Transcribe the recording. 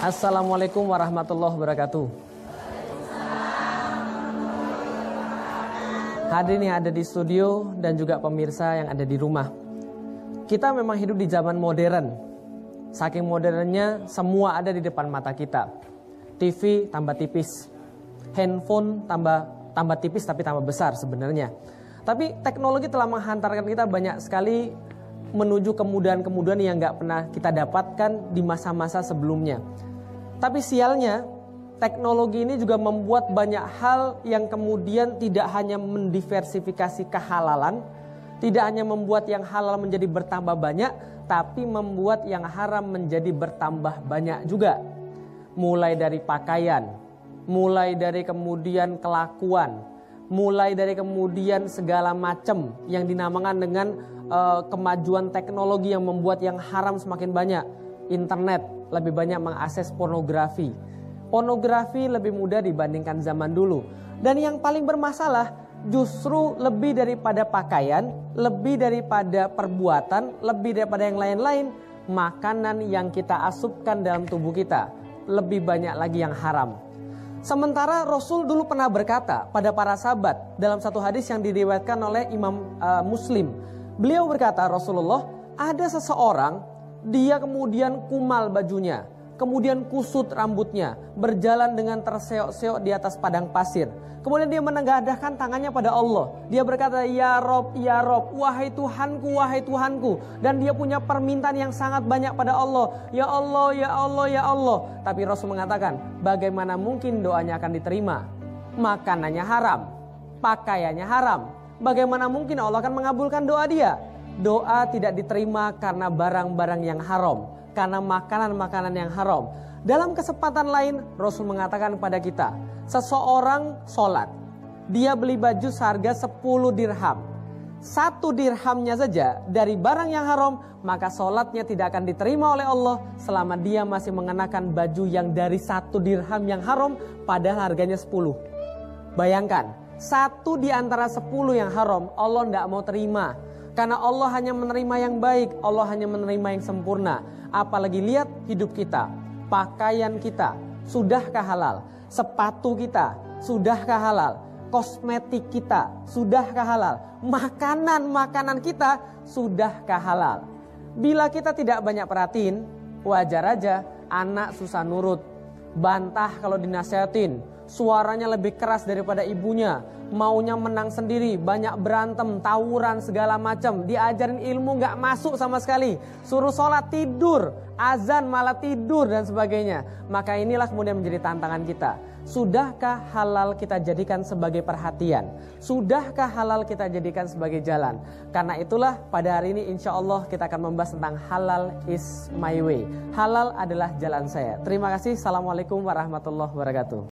Assalamualaikum warahmatullahi wabarakatuh. Hadirin yang ada di studio dan juga pemirsa yang ada di rumah. Kita memang hidup di zaman modern. Saking modernnya semua ada di depan mata kita. TV tambah tipis. Handphone tambah tambah tipis tapi tambah besar sebenarnya. Tapi teknologi telah menghantarkan kita banyak sekali menuju kemudahan-kemudahan yang nggak pernah kita dapatkan di masa-masa sebelumnya. Tapi sialnya, teknologi ini juga membuat banyak hal yang kemudian tidak hanya mendiversifikasi kehalalan, tidak hanya membuat yang halal menjadi bertambah banyak, tapi membuat yang haram menjadi bertambah banyak juga. Mulai dari pakaian, mulai dari kemudian kelakuan, mulai dari kemudian segala macam yang dinamakan dengan uh, kemajuan teknologi yang membuat yang haram semakin banyak. Internet lebih banyak mengakses pornografi. Pornografi lebih mudah dibandingkan zaman dulu. Dan yang paling bermasalah justru lebih daripada pakaian, lebih daripada perbuatan, lebih daripada yang lain-lain, makanan yang kita asupkan dalam tubuh kita lebih banyak lagi yang haram. Sementara Rasul dulu pernah berkata pada para sahabat dalam satu hadis yang diriwayatkan oleh Imam uh, Muslim. Beliau berkata Rasulullah, ada seseorang dia kemudian kumal bajunya, kemudian kusut rambutnya, berjalan dengan terseok-seok di atas padang pasir. Kemudian dia menengadahkan tangannya pada Allah. Dia berkata, Ya Rob, Ya Rob, wahai Tuhanku, wahai Tuhanku. Dan dia punya permintaan yang sangat banyak pada Allah. Ya Allah, Ya Allah, Ya Allah. Tapi Rasul mengatakan, bagaimana mungkin doanya akan diterima? Makanannya haram, pakaiannya haram, bagaimana mungkin Allah akan mengabulkan doa dia? Doa tidak diterima karena barang-barang yang haram, karena makanan-makanan yang haram. Dalam kesempatan lain, Rasul mengatakan kepada kita, seseorang sholat, dia beli baju seharga 10 dirham. Satu dirhamnya saja dari barang yang haram, maka sholatnya tidak akan diterima oleh Allah selama dia masih mengenakan baju yang dari satu dirham yang haram padahal harganya 10. Bayangkan, satu di antara sepuluh yang haram Allah tidak mau terima. Karena Allah hanya menerima yang baik, Allah hanya menerima yang sempurna. Apalagi lihat hidup kita, pakaian kita, sudahkah halal? Sepatu kita, sudahkah halal? Kosmetik kita, sudahkah halal? Makanan-makanan kita, sudahkah halal? Bila kita tidak banyak perhatiin, wajar aja anak susah nurut. Bantah kalau dinasehatin, suaranya lebih keras daripada ibunya, maunya menang sendiri, banyak berantem, tawuran segala macam, diajarin ilmu nggak masuk sama sekali, suruh sholat tidur, azan malah tidur dan sebagainya. Maka inilah kemudian menjadi tantangan kita. Sudahkah halal kita jadikan sebagai perhatian? Sudahkah halal kita jadikan sebagai jalan? Karena itulah pada hari ini insya Allah kita akan membahas tentang halal is my way. Halal adalah jalan saya. Terima kasih. Assalamualaikum warahmatullahi wabarakatuh.